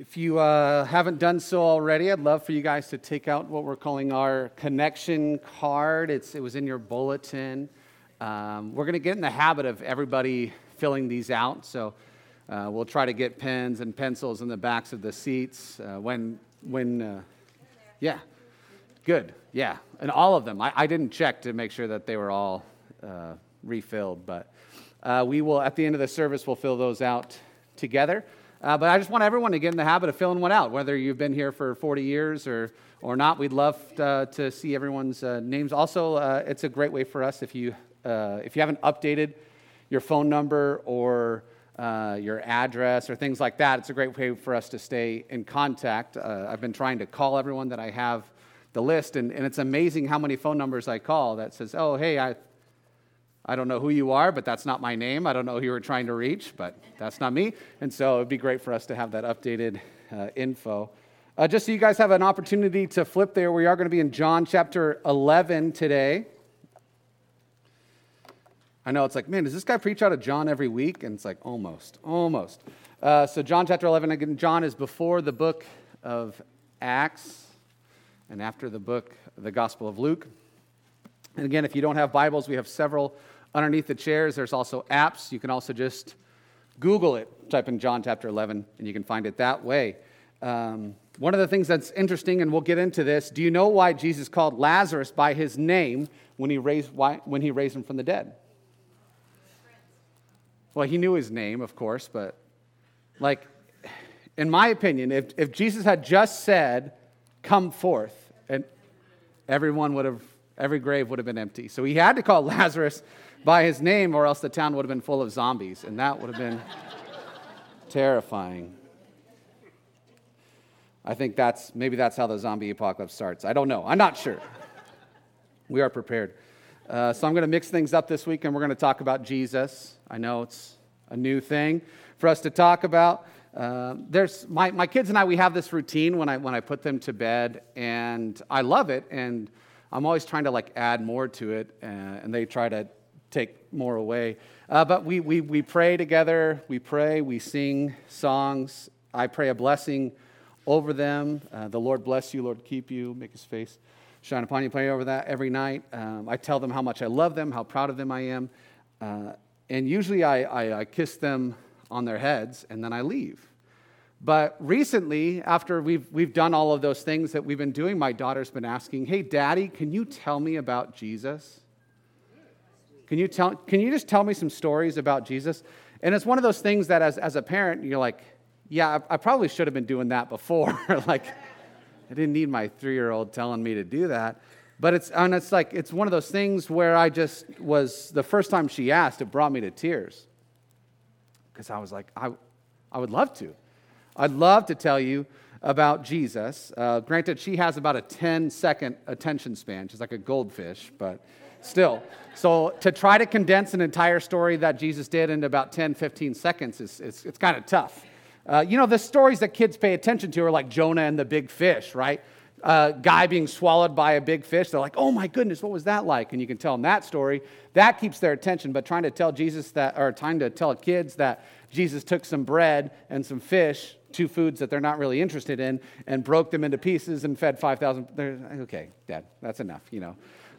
If you uh, haven't done so already, I'd love for you guys to take out what we're calling our connection card. It's, it was in your bulletin. Um, we're going to get in the habit of everybody filling these out. So uh, we'll try to get pens and pencils in the backs of the seats. Uh, when, when uh, yeah, good, yeah. And all of them. I, I, didn't check to make sure that they were all uh, refilled, but uh, we will, at the end of the service, we'll fill those out together. Uh, but I just want everyone to get in the habit of filling one out, whether you've been here for 40 years or, or not. We'd love uh, to see everyone's uh, names. Also, uh, it's a great way for us if you, uh, if you haven't updated your phone number or uh, your address or things like that, it's a great way for us to stay in contact. I've been trying to call everyone that I have the list, and, and it's amazing how many phone numbers I call that says, oh, hey, I I don't know who you are, but that's not my name. I don't know who you were trying to reach, but that's not me. And so it'd be great for us to have that updated uh, info. Uh, just so you guys have an opportunity to flip there, we are going to be in John chapter 11 today. I know it's like, man, does this guy preach out of John every week? And it's like, almost, almost. Uh, so, John chapter 11, again, John is before the book of Acts and after the book, the Gospel of Luke. And again, if you don't have Bibles, we have several Underneath the chairs, there's also apps. You can also just Google it, type in John chapter 11, and you can find it that way. Um, one of the things that's interesting, and we'll get into this do you know why Jesus called Lazarus by his name when he raised, why, when he raised him from the dead? Well, he knew his name, of course, but like, in my opinion, if, if Jesus had just said, Come forth, and everyone would have, every grave would have been empty. So he had to call Lazarus by his name, or else the town would have been full of zombies, and that would have been terrifying. I think that's maybe that's how the zombie apocalypse starts. I don't know. I'm not sure. We are prepared. Uh, so I'm going to mix things up this week, and we're going to talk about Jesus. I know it's a new thing for us to talk about. Uh, there's my, my kids and I. We have this routine when I when I put them to bed, and I love it. And I'm always trying to like add more to it, uh, and they try to take more away. Uh, but we, we, we pray together, we pray, we sing songs. I pray a blessing over them. Uh, the Lord bless you, Lord keep you, make his face shine upon you. Pray over that every night. Um, I tell them how much I love them, how proud of them I am. Uh, and usually I, I, I kiss them on their heads and then I leave. But recently, after we've, we've done all of those things that we've been doing, my daughter's been asking, Hey, Daddy, can you tell me about Jesus? Can you, tell, can you just tell me some stories about Jesus? And it's one of those things that as, as a parent, you're like, yeah, I, I probably should have been doing that before. like, I didn't need my three year old telling me to do that. But it's, and it's like, it's one of those things where I just was, the first time she asked, it brought me to tears. Because I was like, I, I would love to. I'd love to tell you about Jesus. Uh, granted, she has about a 10 second attention span. She's like a goldfish, but still. So to try to condense an entire story that Jesus did into about 10, 15 seconds is, is it's kind of tough. Uh, you know, the stories that kids pay attention to are like Jonah and the big fish, right? Uh, guy being swallowed by a big fish. They're like, oh my goodness, what was that like? And you can tell them that story. That keeps their attention. But trying to tell Jesus that, or trying to tell kids that Jesus took some bread and some fish, two foods that they're not really interested in, and broke them into pieces and fed 5,000. Okay, Dad, that's enough, you know.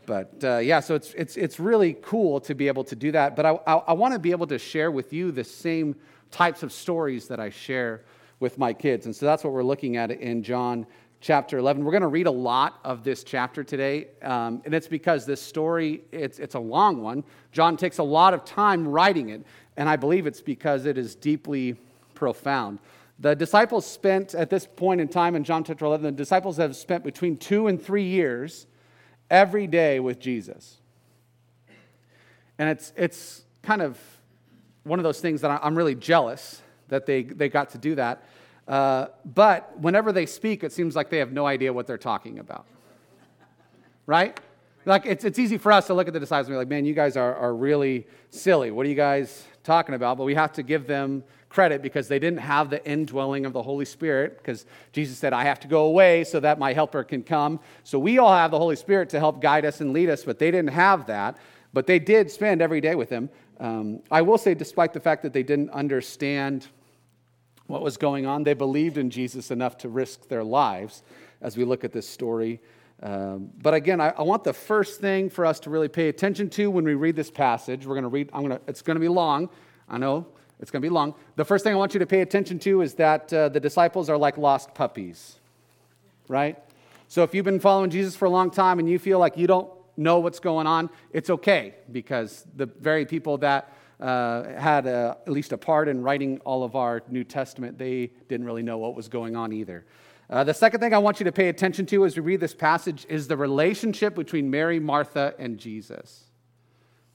But uh, yeah, so it's, it's, it's really cool to be able to do that. But I, I, I want to be able to share with you the same types of stories that I share with my kids. And so that's what we're looking at in John chapter 11. We're going to read a lot of this chapter today, um, and it's because this story, it's, it's a long one. John takes a lot of time writing it, and I believe it's because it is deeply profound. The disciples spent, at this point in time in John chapter 11, the disciples have spent between two and three years every day with Jesus. And it's, it's kind of one of those things that I'm really jealous that they, they got to do that. Uh, but whenever they speak, it seems like they have no idea what they're talking about. Right? Like, it's, it's easy for us to look at the disciples and be like, man, you guys are, are really silly. What are you guys talking about? But we have to give them credit because they didn't have the indwelling of the Holy Spirit because Jesus said, I have to go away so that my helper can come. So we all have the Holy Spirit to help guide us and lead us, but they didn't have that. But they did spend every day with him. Um, I will say, despite the fact that they didn't understand what was going on. They believed in Jesus enough to risk their lives as we look at this story. Um, but again, I, I, want the first thing for us to really pay attention to when we read this passage. We're going to read, I'm going to, it's going to be long. I know it's going to be long. The first thing I want you to pay attention to is that uh, the disciples are like lost puppies, right? So if you've been following Jesus for a long time and you feel like you don't know what's going on, it's okay because the very people that uh, had a, at least a part in writing all of our New Testament, they didn't really know what was going on either. Uh, the second thing I want you to pay attention to as we read this passage is the relationship between Mary, Martha, and Jesus.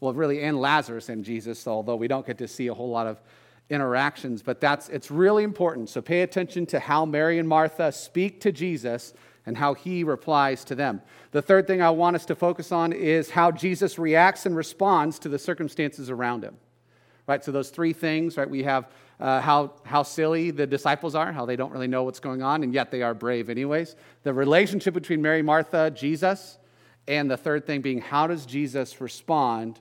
Well, really, and Lazarus and Jesus, although we don't get to see a whole lot of interactions, but that's it's really important. So pay attention to how Mary and Martha speak to Jesus and how he replies to them. The third thing I want us to focus on is how Jesus reacts and responds to the circumstances around him. Right? So those three things, right? We have uh, how, how silly the disciples are, how they don't really know what's going on, and yet they are brave anyways. The relationship between Mary, Martha, Jesus, and the third thing being how does Jesus respond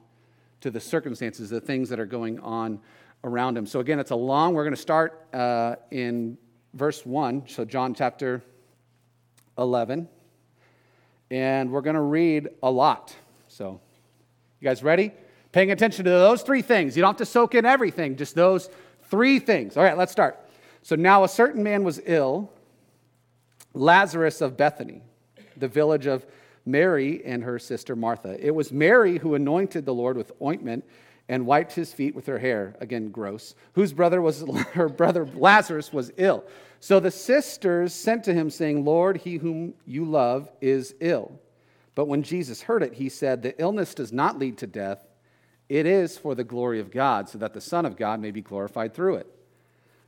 to the circumstances, the things that are going on around him. So again, it's a long, we're going to start uh, in verse 1, so John chapter 11, and we're going to read a lot. So, you guys ready? Paying attention to those three things. You don't have to soak in everything, just those Three things. All right, let's start. So now a certain man was ill, Lazarus of Bethany, the village of Mary and her sister Martha. It was Mary who anointed the Lord with ointment and wiped his feet with her hair, again gross, whose brother was her brother Lazarus was ill. So the sisters sent to him saying, "Lord, he whom you love is ill." But when Jesus heard it, he said, "The illness does not lead to death. It is for the glory of God, so that the Son of God may be glorified through it.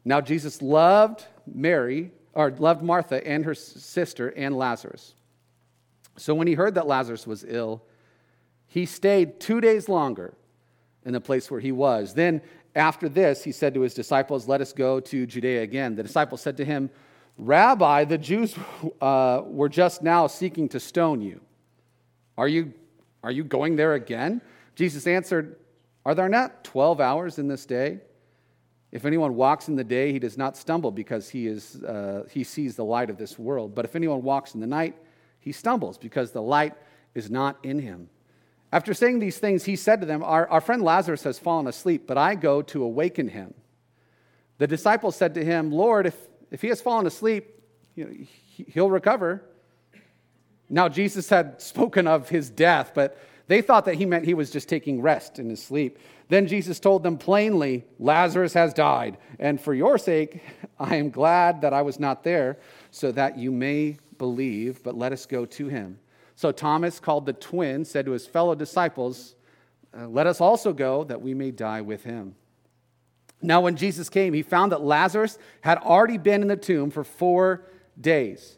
Now, Jesus loved Mary, or loved Martha and her sister and Lazarus. So when he heard that Lazarus was ill, he stayed two days longer in the place where he was. Then, after this, he said to his disciples, Let us go to Judea again. The disciples said to him, Rabbi, the Jews uh, were just now seeking to stone you. Are you, are you going there again? Jesus answered, Are there not 12 hours in this day? If anyone walks in the day, he does not stumble because he, is, uh, he sees the light of this world. But if anyone walks in the night, he stumbles because the light is not in him. After saying these things, he said to them, Our, our friend Lazarus has fallen asleep, but I go to awaken him. The disciples said to him, Lord, if, if he has fallen asleep, you know, he, he'll recover. Now, Jesus had spoken of his death, but they thought that he meant he was just taking rest in his sleep. Then Jesus told them plainly, Lazarus has died, and for your sake, I am glad that I was not there, so that you may believe, but let us go to him. So Thomas, called the twin, said to his fellow disciples, uh, Let us also go, that we may die with him. Now, when Jesus came, he found that Lazarus had already been in the tomb for four days.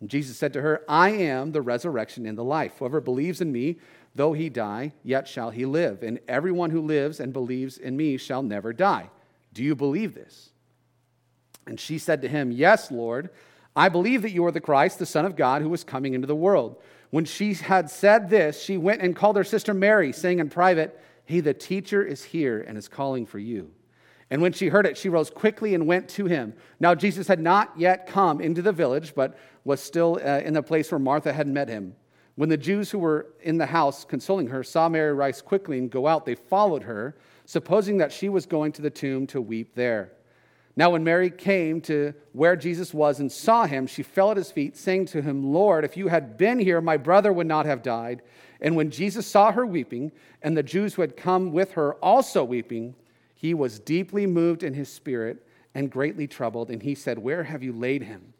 And Jesus said to her, I am the resurrection and the life. Whoever believes in me, though he die, yet shall he live. And everyone who lives and believes in me shall never die. Do you believe this? And she said to him, Yes, Lord. I believe that you are the Christ, the Son of God, who was coming into the world. When she had said this, she went and called her sister Mary, saying in private, Hey, the teacher is here and is calling for you. And when she heard it, she rose quickly and went to him. Now, Jesus had not yet come into the village, but was still uh, in the place where Martha had met him. When the Jews who were in the house consoling her saw Mary rise quickly and go out, they followed her, supposing that she was going to the tomb to weep there. Now, when Mary came to where Jesus was and saw him, she fell at his feet, saying to him, Lord, if you had been here, my brother would not have died. And when Jesus saw her weeping, and the Jews who had come with her also weeping, he was deeply moved in his spirit and greatly troubled, and he said, Where have you laid him?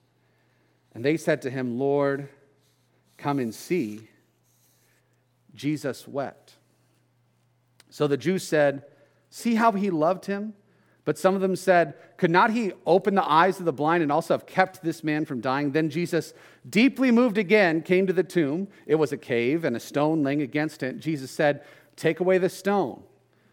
And they said to him, Lord, come and see. Jesus wept. So the Jews said, See how he loved him? But some of them said, Could not he open the eyes of the blind and also have kept this man from dying? Then Jesus, deeply moved again, came to the tomb. It was a cave and a stone laying against it. Jesus said, Take away the stone.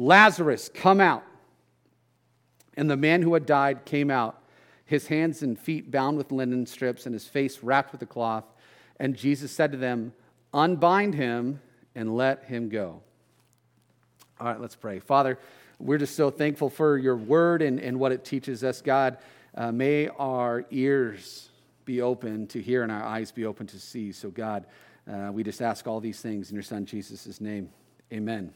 Lazarus, come out. And the man who had died came out, his hands and feet bound with linen strips, and his face wrapped with a cloth. And Jesus said to them, Unbind him and let him go. All right, let's pray. Father, we're just so thankful for your word and, and what it teaches us. God, uh, may our ears be open to hear and our eyes be open to see. So, God, uh, we just ask all these things in your Son, Jesus' name. Amen.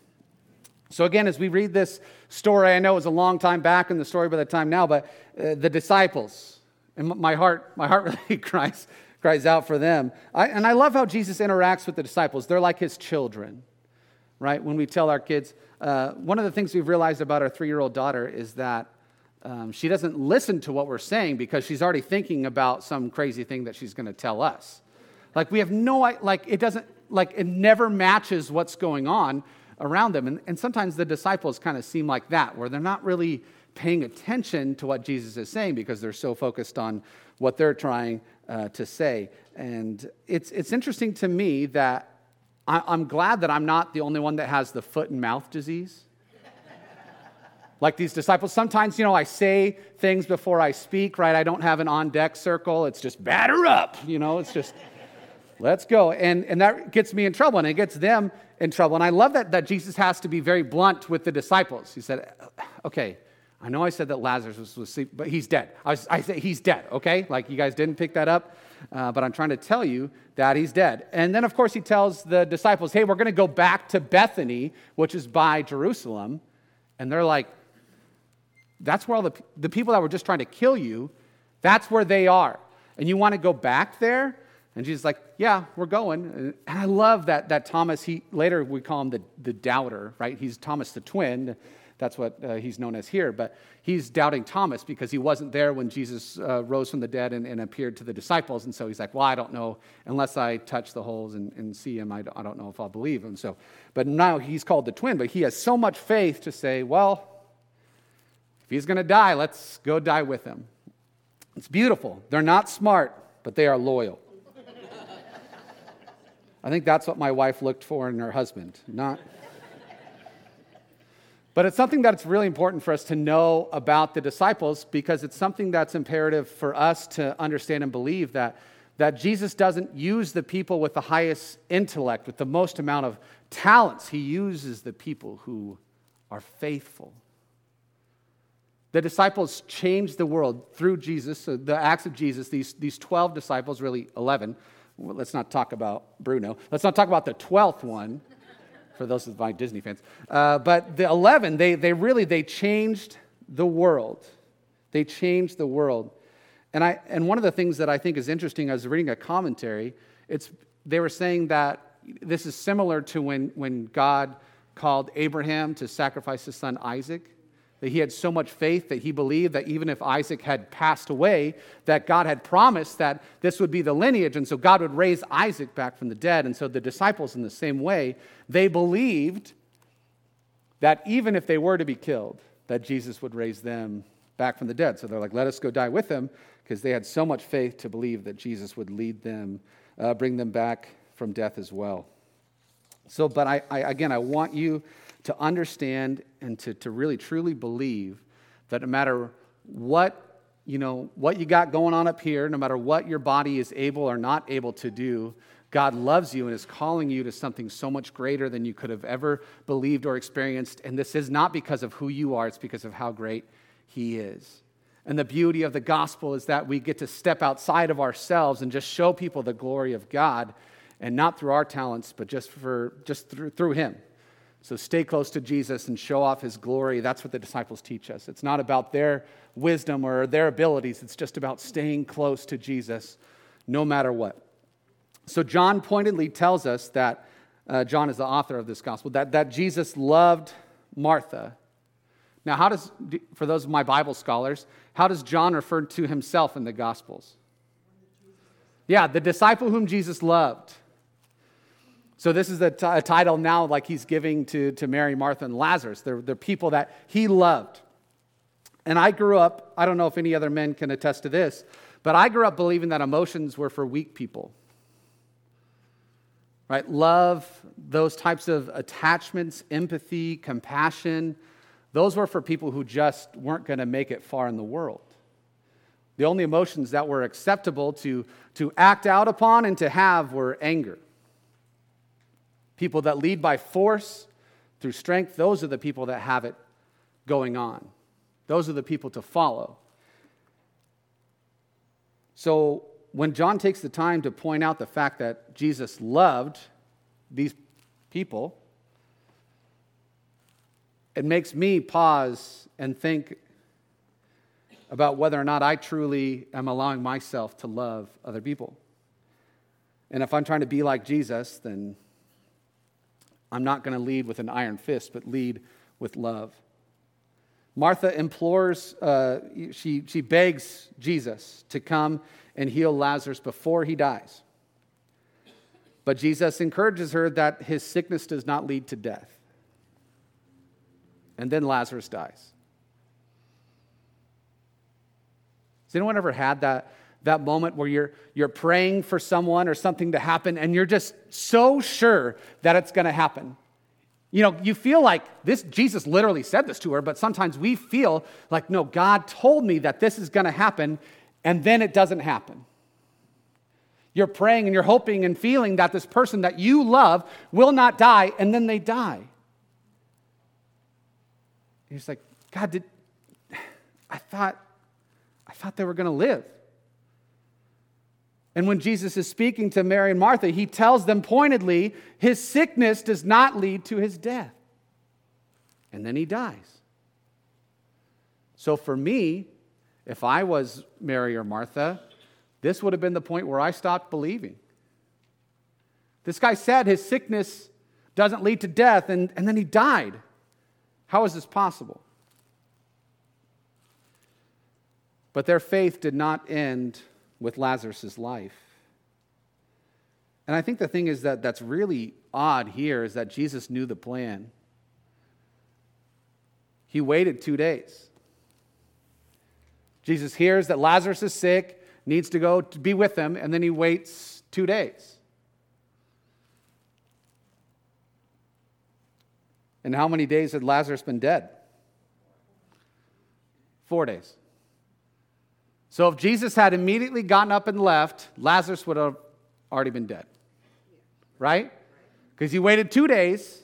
So, again, as we read this story, I know it was a long time back in the story by the time now, but uh, the disciples, and my heart, my heart really cries, cries out for them. I, and I love how Jesus interacts with the disciples. They're like his children, right? When we tell our kids, uh, one of the things we've realized about our three year old daughter is that um, she doesn't listen to what we're saying because she's already thinking about some crazy thing that she's going to tell us. Like, we have no, like, it doesn't, like, it never matches what's going on around them. And, and sometimes the disciples kind of seem like that, where they're not really paying attention to what Jesus is saying because they're so focused on what they're trying uh, to say. And it's, it's interesting to me that I'm glad that I'm not the only one that has the foot and mouth disease. like these disciples, sometimes, you know, I say things before I speak, right? I don't have an on deck circle. It's just batter up, you know, it's just, let's go. And, and that gets me in trouble and it gets them in trouble. And I love that, that Jesus has to be very blunt with the disciples. He said, okay, I know I said that Lazarus was asleep, but he's dead. I, was, I said he's dead, okay? Like you guys didn't pick that up uh, but I'm trying to tell you that he's dead. And then, of course, he tells the disciples, hey, we're going to go back to Bethany, which is by Jerusalem. And they're like, that's where all the, the people that were just trying to kill you, that's where they are. And you want to go back there? And Jesus like, yeah, we're going. And I love that, that Thomas, he, later we call him the, the doubter, right? He's Thomas the twin. That's what uh, he's known as here. But he's doubting Thomas because he wasn't there when Jesus uh, rose from the dead and, and, appeared to the disciples. And so he's like, well, I don't know. Unless I touch the holes and, and see him, I don't, I don't know if I'll believe him. So, but now he's called the twin. But he has so much faith to say, well, if he's going to die, let's go die with him. It's beautiful. They're not smart, but they are loyal. I think that's what my wife looked for in her husband, not. But it's something that's really important for us to know about the disciples because it's something that's imperative for us to understand and believe that, that Jesus doesn't use the people with the highest intellect, with the most amount of talents. He uses the people who are faithful. The disciples changed the world through Jesus, so the acts of Jesus, these, these 12 disciples, really 11. Well, let's not talk about Bruno. Let's not talk about the 12th one for those of my Disney fans. Uh, but the 11, they, they really, they changed the world. They changed the world. And, I, and one of the things that I think is interesting, I was reading a commentary, it's, they were saying that this is similar to when, when God called Abraham to sacrifice his son Isaac that he had so much faith that he believed that even if Isaac had passed away, that God had promised that this would be the lineage, and so God would raise Isaac back from the dead. And so the disciples, in the same way, they believed that even if they were to be killed, that Jesus would raise them back from the dead. So they're like, let us go die with him, because they had so much faith to believe that Jesus would lead them, uh, bring them back from death as well. So, but I, I again, I want you to understand and to, to really truly believe that no matter what you know what you got going on up here no matter what your body is able or not able to do god loves you and is calling you to something so much greater than you could have ever believed or experienced. And this is not because of who you are it's because of how great he is. And the beauty of the gospel is that we get to step outside of ourselves and just show people the glory of god and not through our talents but just for just through, through him So stay close to Jesus and show off his glory. That's what the disciples teach us. It's not about their wisdom or their abilities, it's just about staying close to Jesus no matter what. So John pointedly tells us that, uh, John is the author of this gospel, that, that Jesus loved Martha. Now, how does, for those of my Bible scholars, how does John refer to himself in the Gospels? Yeah, the disciple whom Jesus loved. So, this is a, t- a title now like he's giving to, to Mary, Martha, and Lazarus. They're, they're people that he loved. And I grew up, I don't know if any other men can attest to this, but I grew up believing that emotions were for weak people. Right? Love, those types of attachments, empathy, compassion, those were for people who just weren't going to make it far in the world. The only emotions that were acceptable to, to act out upon and to have were anger. People that lead by force through strength, those are the people that have it going on. Those are the people to follow. So when John takes the time to point out the fact that Jesus loved these people, it makes me pause and think about whether or not I truly am allowing myself to love other people. And if I'm trying to be like Jesus, then I'm not going to lead with an iron fist, but lead with love. Martha implores, uh, she, she begs Jesus to come and heal Lazarus before he dies. But Jesus encourages her that his sickness does not lead to death. And then Lazarus dies. Has anyone ever had that, that moment where you're, you're praying for someone or something to happen and you're just so sure that it's going to happen? You know, you feel like this, Jesus literally said this to her, but sometimes we feel like, no, God told me that this is going to happen, and then it doesn't happen. You're praying and you're hoping and feeling that this person that you love will not die, and then they die. He's like, God, did I thought I thought they were going to live. And when Jesus is speaking to Mary and Martha, he tells them pointedly his sickness does not lead to his death. And then he dies. So for me, if I was Mary or Martha, this would have been the point where I stopped believing. This guy said his sickness doesn't lead to death, and, and then he died. How is this possible? But their faith did not end with Lazarus' life. And I think the thing is that that's really odd here is that Jesus knew the plan. He waited two days. Jesus hears that Lazarus is sick, needs to go to be with him, and then he waits two days. And how many days had Lazarus been dead? Four days. So if Jesus had immediately gotten up and left, Lazarus would have already been dead. Right? Because he waited two days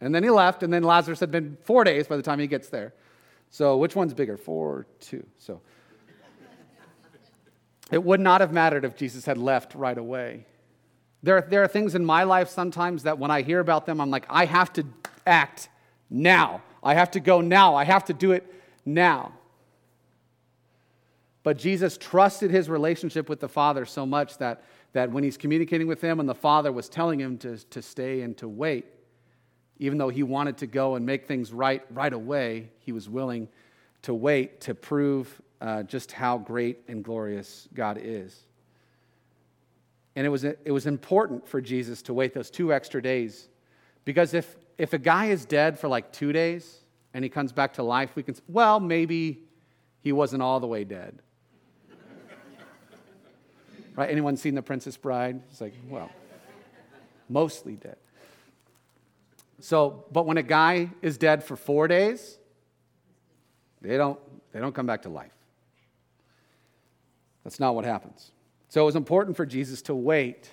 and then he left, and then Lazarus had been four days by the time he gets there. So which one's bigger? Four or two? So it would not have mattered if Jesus had left right away. There are, there are things in my life sometimes that when I hear about them, I'm like, I have to act now. I have to go now. I have to do it now. But Jesus trusted his relationship with the Father so much that, that when he's communicating with him and the Father was telling him to, to stay and to wait, even though he wanted to go and make things right right away, he was willing to wait to prove uh, just how great and glorious God is. And it was, it was important for Jesus to wait those two extra days because if, if a guy is dead for like two days and he comes back to life, we can well, maybe he wasn't all the way dead. Right? Anyone seen The Princess Bride? It's like, well, mostly dead. So, but when a guy is dead for four days, they don't, they don't come back to life. That's not what happens. So it was important for Jesus to wait.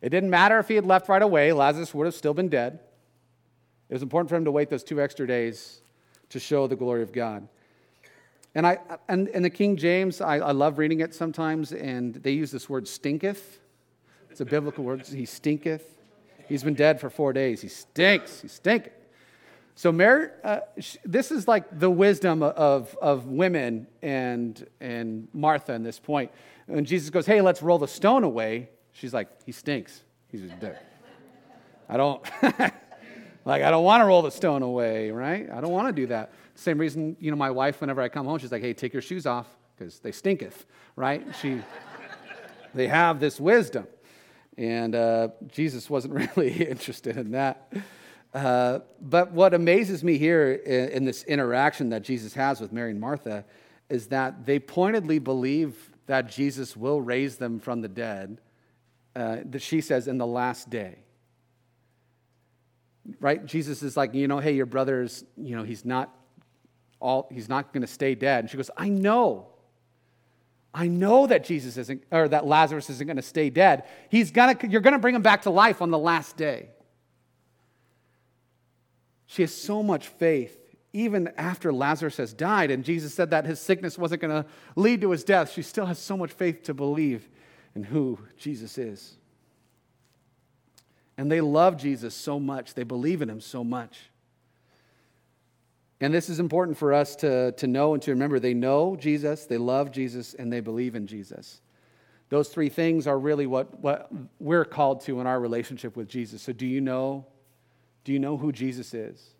It didn't matter if he had left right away, Lazarus would have still been dead. It was important for him to wait those two extra days to show the glory of God. And, I, and, and the King James, I, I love reading it sometimes, and they use this word stinketh. It's a biblical word. He stinketh. He's been dead for four days. He stinks. He's stinking. So, Mary, uh, this is like the wisdom of, of women and, and Martha in this point. When Jesus goes, Hey, let's roll the stone away, she's like, He stinks. He's dead. I don't, like, I don't want to roll the stone away, right? I don't want to do that. Same reason, you know, my wife, whenever I come home, she's like, Hey, take your shoes off because they stinketh, right? She, they have this wisdom. And uh, Jesus wasn't really interested in that. Uh, but what amazes me here in, in, this interaction that Jesus has with Mary and Martha is that they pointedly believe that Jesus will raise them from the dead, uh, that she says, in the last day. Right? Jesus is like, you know, hey, your brother's, you know, he's not all, he's not going to stay dead. And she goes, I know. I know that Jesus isn't, or that Lazarus isn't going to stay dead. He's gonna, you're going to bring him back to life on the last day. She has so much faith, even after Lazarus has died, and Jesus said that his sickness wasn't going to lead to his death. She still has so much faith to believe in who Jesus is. And they love Jesus so much, they believe in him so much. And this is important for us to, to know and to remember. They know Jesus, they love Jesus, and they believe in Jesus. Those three things are really what, what we're called to in our relationship with Jesus. So, do you know do you know who Jesus is?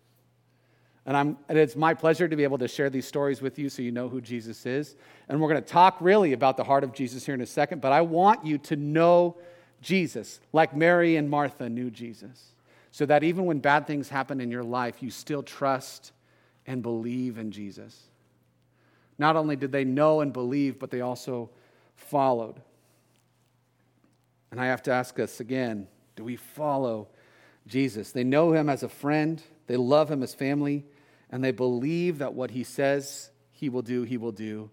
And, I'm, and it's my pleasure to be able to share these stories with you so you know who Jesus is. And we're going to talk really about the heart of Jesus here in a second, but I want you to know Jesus like Mary and Martha knew Jesus, so that even when bad things happen in your life, you still trust and believe in Jesus. Not only did they know and believe, but they also followed. And I have to ask us again do we follow Jesus. They know him as a friend, they love him as family, and they believe that what he says he will do, he will do,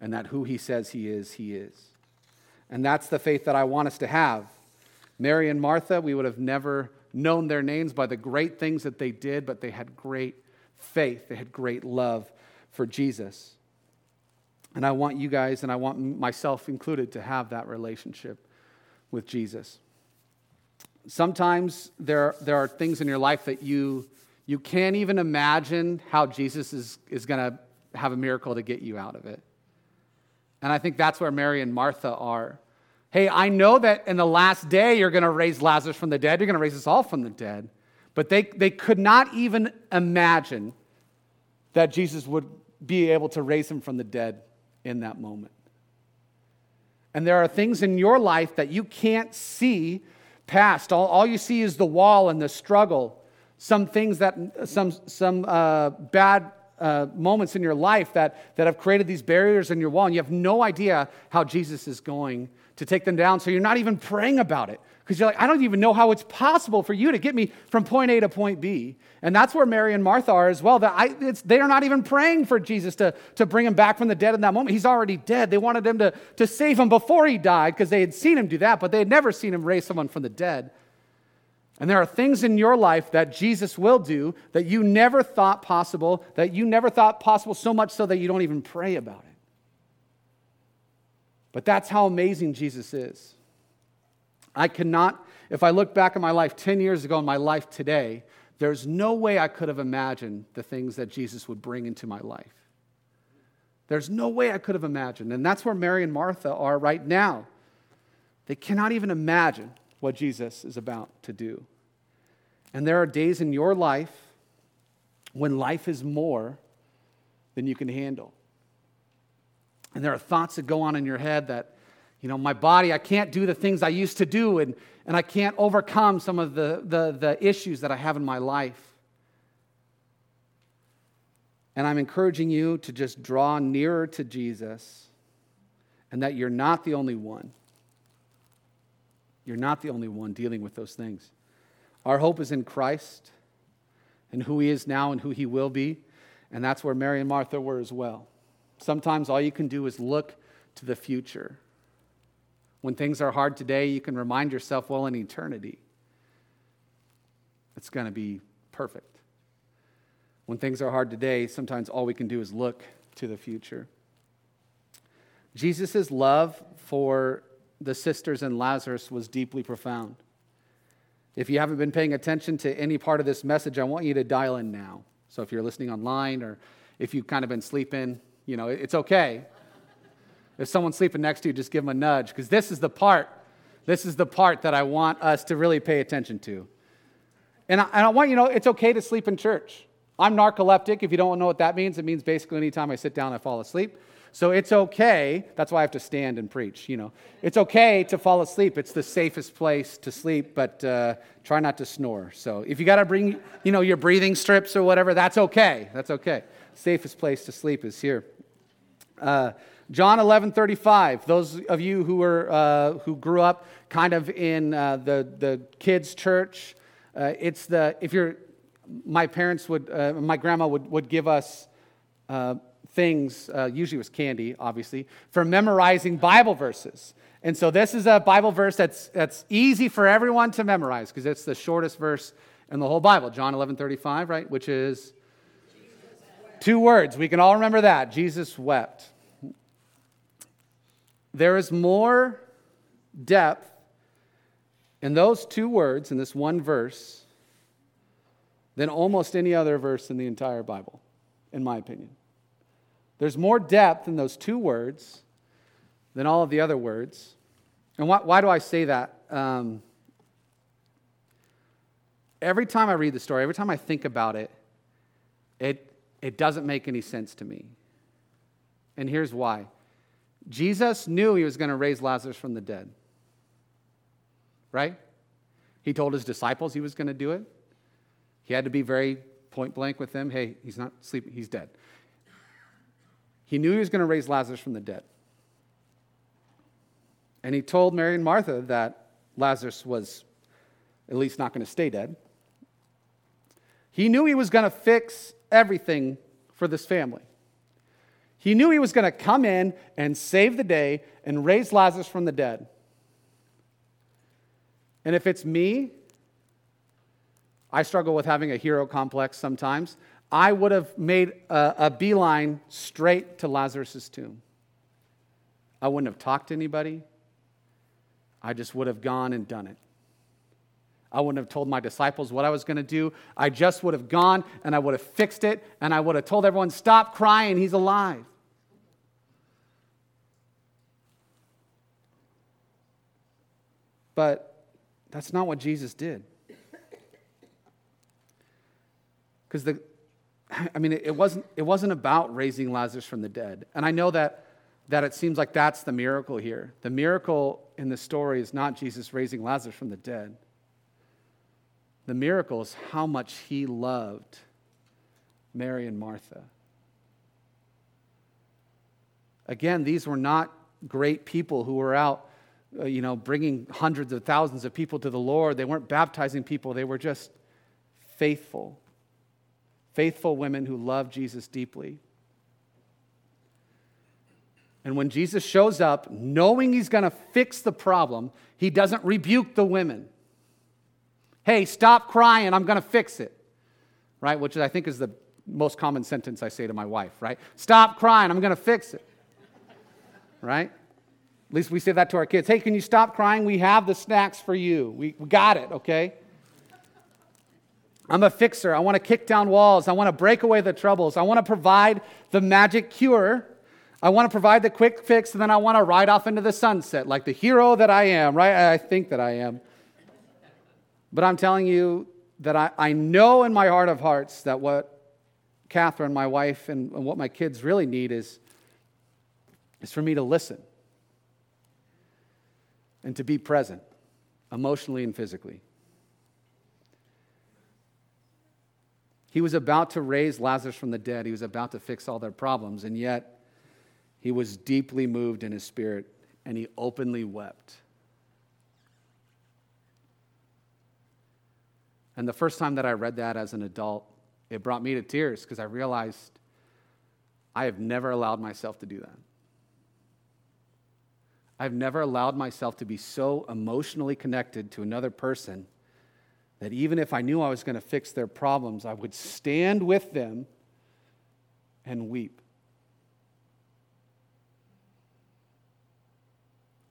and that who he says he is, he is. And that's the faith that I want us to have. Mary and Martha, we would have never known their names by the great things that they did, but they had great faith, they had great love for Jesus. And I want you guys, and I want myself included, to have that relationship with Jesus sometimes there, there are things in your life that you, you can't even imagine how Jesus is, is going to have a miracle to get you out of it. And I think that's where Mary and Martha are. Hey, I know that in the last day you're going to raise Lazarus from the dead, you're going to raise us all from the dead. But they, they could not even imagine that Jesus would be able to raise him from the dead in that moment. And there are things in your life that you can't see past. All, all you see is the wall and the struggle. Some things that, some, some uh, bad uh, moments in your life that, that have created these barriers in your wall, and you have no idea how Jesus is going to take them down. So you're not even praying about it because you're like, I don't even know how it's possible for you to get me from point A to point B. And that's where Mary and Martha are as well. That I, they are not even praying for Jesus to, to bring him back from the dead in that moment. He's already dead. They wanted him to, to save him before he died because they had seen him do that, but they had never seen him raise someone from the dead. And there are things in your life that Jesus will do that you never thought possible, that you never thought possible so much so that you don't even pray about it. But that's how amazing Jesus is. I cannot, if I look back at my life 10 years ago and my life today, there's no way I could have imagined the things that Jesus would bring into my life. There's no way I could have imagined. And that's where Mary and Martha are right now. They cannot even imagine what Jesus is about to do. And there are days in your life when life is more than you can handle. And there are thoughts that go on in your head that you know, my body, I can't do the things I used to do, and, and I can't overcome some of the, the, the issues that I have in my life. And I'm encouraging you to just draw nearer to Jesus and that you're not the only one. You're not the only one dealing with those things. Our hope is in Christ and who he is now and who he will be. And that's where Mary and Martha were as well. Sometimes all you can do is look to the future. When things are hard today, you can remind yourself, well, in eternity, it's going to be perfect. When things are hard today, sometimes all we can do is look to the future. Jesus' love for the sisters and Lazarus was deeply profound. If you haven't been paying attention to any part of this message, I want you to dial in now. So if you're listening online or if you've kind of been sleeping, you know, it's okay. If someone's sleeping next to you, just give them a nudge because this is the part, this is the part that I want us to really pay attention to. And I, and I want you to know it's okay to sleep in church. I'm narcoleptic. If you don't know what that means, it means basically anytime I sit down, I fall asleep. So it's okay. That's why I have to stand and preach. You know, it's okay to fall asleep. It's the safest place to sleep, but uh, try not to snore. So if you got to bring, you know, your breathing strips or whatever, that's okay. That's okay. Safest place to sleep is here. Uh, John 11, 35. Those of you who were uh, who grew up kind of in uh, the the kids' church, uh, it's the if you're my parents would uh, my grandma would would give us things, uh, usually it was candy, obviously, for memorizing Bible verses. And so this is a Bible verse that's, that's easy for everyone to memorize because it's the shortest verse in the whole Bible, John 11 35, right? Which is two words. We can all remember that. Jesus wept. There is more depth in those two words, in this one verse, than almost any other verse in the entire Bible, in my opinion. There's more depth in those two words than all of the other words. And why, why do I say that? Um, every time I read the story, every time I think about it, it, it doesn't make any sense to me. And here's why Jesus knew he was going to raise Lazarus from the dead, right? He told his disciples he was going to do it. He had to be very point blank with them hey, he's not sleeping, he's dead. He knew he was going to raise Lazarus from the dead. And he told Mary and Martha that Lazarus was at least not going to stay dead. He knew he was going to fix everything for this family. He knew he was going to come in and save the day and raise Lazarus from the dead. And if it's me, I struggle with having a hero complex sometimes. I would have made a, a beeline straight to Lazarus' tomb. I wouldn't have talked to anybody. I just would have gone and done it. I wouldn't have told my disciples what I was going to do. I just would have gone and I would have fixed it and I would have told everyone, stop crying, he's alive. But that's not what Jesus did. Because the, I mean, it wasn't, it wasn't about raising Lazarus from the dead. And I know that, that it seems like that's the miracle here. The miracle in the story is not Jesus raising Lazarus from the dead. The miracle is how much he loved Mary and Martha. Again, these were not great people who were out, Uh, you know, bringing hundreds of thousands of people to the Lord. They weren't baptizing people, they were just faithful faithful women who loved Jesus deeply. And when Jesus shows up, knowing he's going to fix the problem, he doesn't rebuke the women. Hey, stop crying, I'm going to fix it. Right? Which I think is the most common sentence I say to my wife, right? Stop crying, I'm going to fix it. Right? At least we say that to our kids. Hey, can you stop crying? We have the snacks for you. We, we got it, okay? I'm a fixer. I want to kick down walls. I want to break away the troubles. I want to provide the magic cure. I want to provide the quick fix, and then I want to ride off into the sunset like the hero that I am, right? I think that I am. But I'm telling you that I, I know in my heart of hearts that what Catherine, my wife, and, and what my kids really need is, is for me to listen and to be present emotionally and physically. He was about to raise Lazarus from the dead. He was about to fix all their problems, and yet he was deeply moved in his spirit and he openly wept. And the first time that I read that as an adult, it brought me to tears because I realized I have never allowed myself to do that. I've never allowed myself to be so emotionally connected to another person that even if I knew I was going to fix their problems, I would stand with them and weep.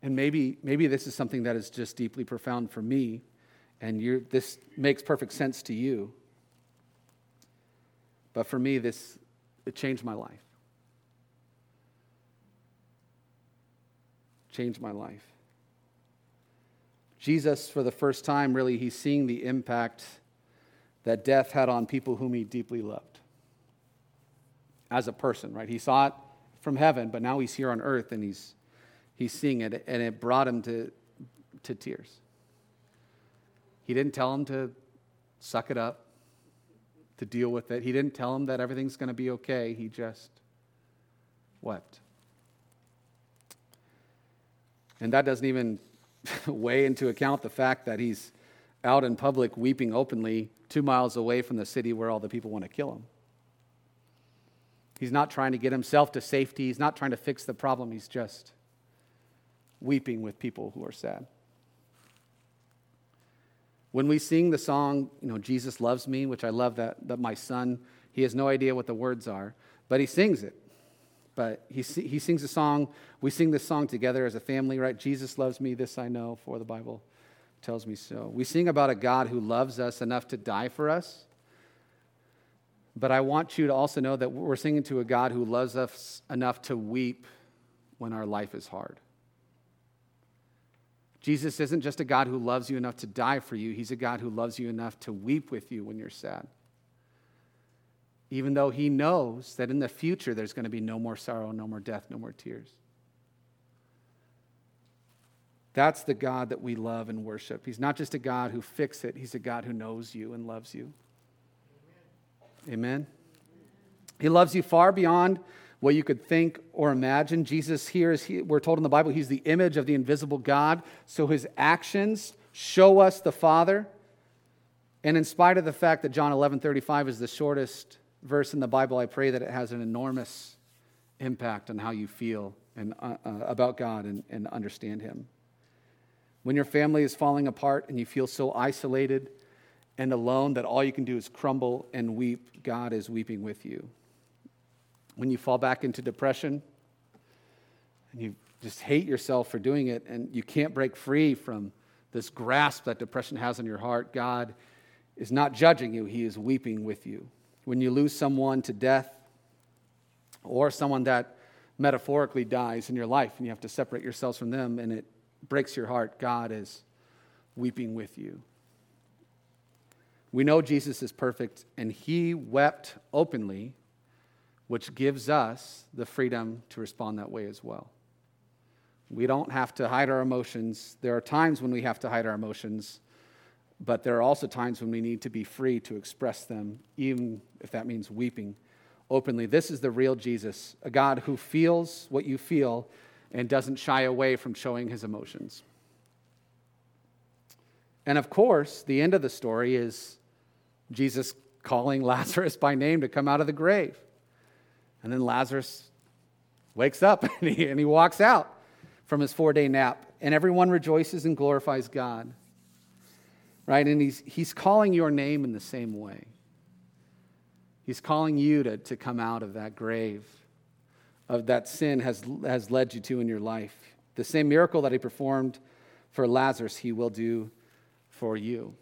And maybe, maybe this is something that is just deeply profound for me, and you this makes perfect sense to you. But for me, this it changed my life. Changed my life. Jesus, for the first time, really, he's seeing the impact that death had on people whom he deeply loved. As a person, right? He saw it from heaven, but now he's here on earth and he's, he's seeing it, and it brought him to, to tears. He didn't tell him to suck it up, to deal with it. He didn't tell him that everything's going to be okay. He just wept. And that doesn't even weigh into account the fact that he's out in public weeping openly two miles away from the city where all the people want to kill him. He's not trying to get himself to safety, he's not trying to fix the problem, he's just weeping with people who are sad. When we sing the song, you know, Jesus loves me, which I love that, that my son, he has no idea what the words are, but he sings it. But he, he sings a song. We sing this song together as a family, right? Jesus loves me, this I know, for the Bible tells me so. We sing about a God who loves us enough to die for us. But I want you to also know that we're singing to a God who loves us enough to weep when our life is hard. Jesus isn't just a God who loves you enough to die for you, He's a God who loves you enough to weep with you when you're sad. Even though He knows that in the future there's going to be no more sorrow, no more death, no more tears. That's the God that we love and worship. He's not just a God who fixes it, He's a God who knows you and loves you. Amen. Amen. He loves you far beyond what you could think or imagine. Jesus here is, he, we're told in the Bible, he's the image of the invisible God. So his actions show us the Father. And in spite of the fact that John 11 35 is the shortest verse in the Bible, I pray that it has an enormous impact on how you feel and, uh, uh, about God and, and understand him. When your family is falling apart and you feel so isolated and alone that all you can do is crumble and weep, God is weeping with you. When you fall back into depression and you just hate yourself for doing it and you can't break free from this grasp that depression has on your heart, God is not judging you, He is weeping with you. When you lose someone to death or someone that metaphorically dies in your life and you have to separate yourselves from them and it breaks your heart, God is weeping with you. We know Jesus is perfect, and he wept openly, which gives us the freedom to respond that way as well. We don't have to hide our emotions. There are times when we have to hide our emotions, but there are also times when we need to be free to express them, even if that means weeping openly. This is the real Jesus, a God who feels what you feel and doesn't shy away from showing his emotions. And of course, the end of the story is Jesus calling Lazarus by name to come out of the grave. And then Lazarus wakes up and he, and he walks out from his four day nap, and everyone rejoices and glorifies God. Right? And he's, he's calling your name in the same way. He's calling you to, to come out of that grave of that sin has, has led you to in your life. The same miracle that he performed for Lazarus, he will do for you.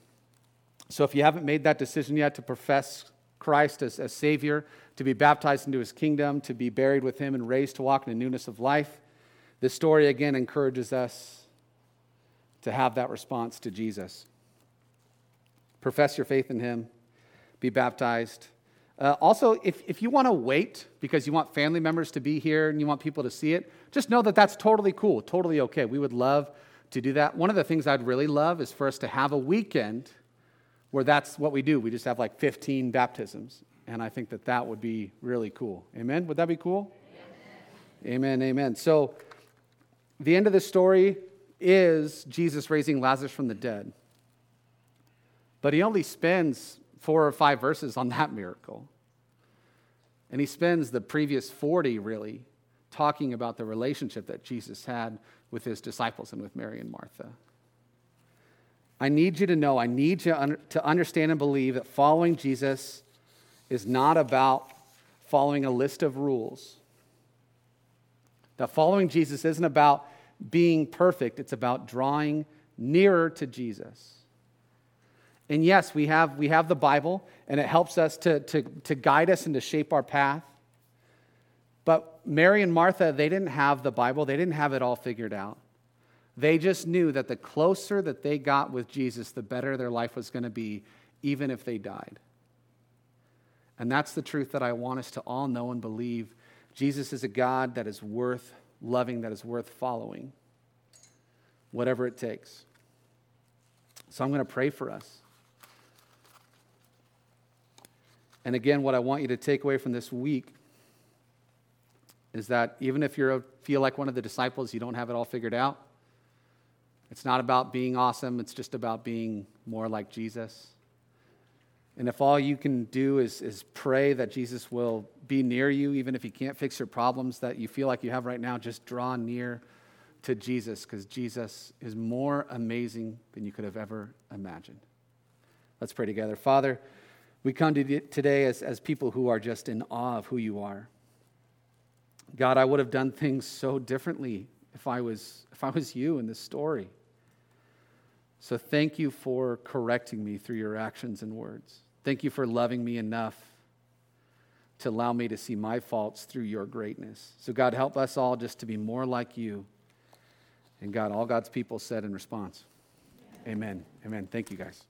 So if you haven't made that decision yet to profess Christ as, as Savior, to be baptized into his kingdom, to be buried with him and raised to walk in the newness of life, this story again encourages us to have that response to Jesus. Profess your faith in him, be baptized uh, also, if, if you want to wait because you want family members to be here and you want people to see it, just know that that's totally cool, totally okay. We would love to do that. One of the things I'd really love is for us to have a weekend where that's what we do. We just have like 15 baptisms. And I think that that would be really cool. Amen? Would that be cool? Amen, amen. amen. So, the end of the story is Jesus raising Lazarus from the dead. But he only spends four or five verses on that miracle. And he spends the previous 40 really talking about the relationship that Jesus had with his disciples and with Mary and Martha. I need you to know, I need you to understand and believe that following Jesus is not about following a list of rules. That following Jesus isn't about being perfect, it's about drawing nearer to Jesus. And yes, we have, we have the Bible, and it helps us to, to, to guide us and to shape our path. But Mary and Martha, they didn't have the Bible, they didn't have it all figured out. They just knew that the closer that they got with Jesus, the better their life was going to be, even if they died. And that's the truth that I want us to all know and believe. Jesus is a God that is worth loving, that is worth following, whatever it takes. So I'm going to pray for us. And again, what I want you to take away from this week is that even if you feel like one of the disciples, you don't have it all figured out, it's not about being awesome, it's just about being more like Jesus. And if all you can do is, is pray that Jesus will be near you, even if he can't fix your problems that you feel like you have right now, just draw near to Jesus because Jesus is more amazing than you could have ever imagined. Let's pray together. Father, we come to today as, as people who are just in awe of who you are. God, I would have done things so differently if I was, if I was you in this story. So thank you for correcting me through your actions and words. Thank you for loving me enough to allow me to see my faults through your greatness. So, God, help us all just to be more like you. And God, all God's people said in response, Amen. Amen. Thank you, guys.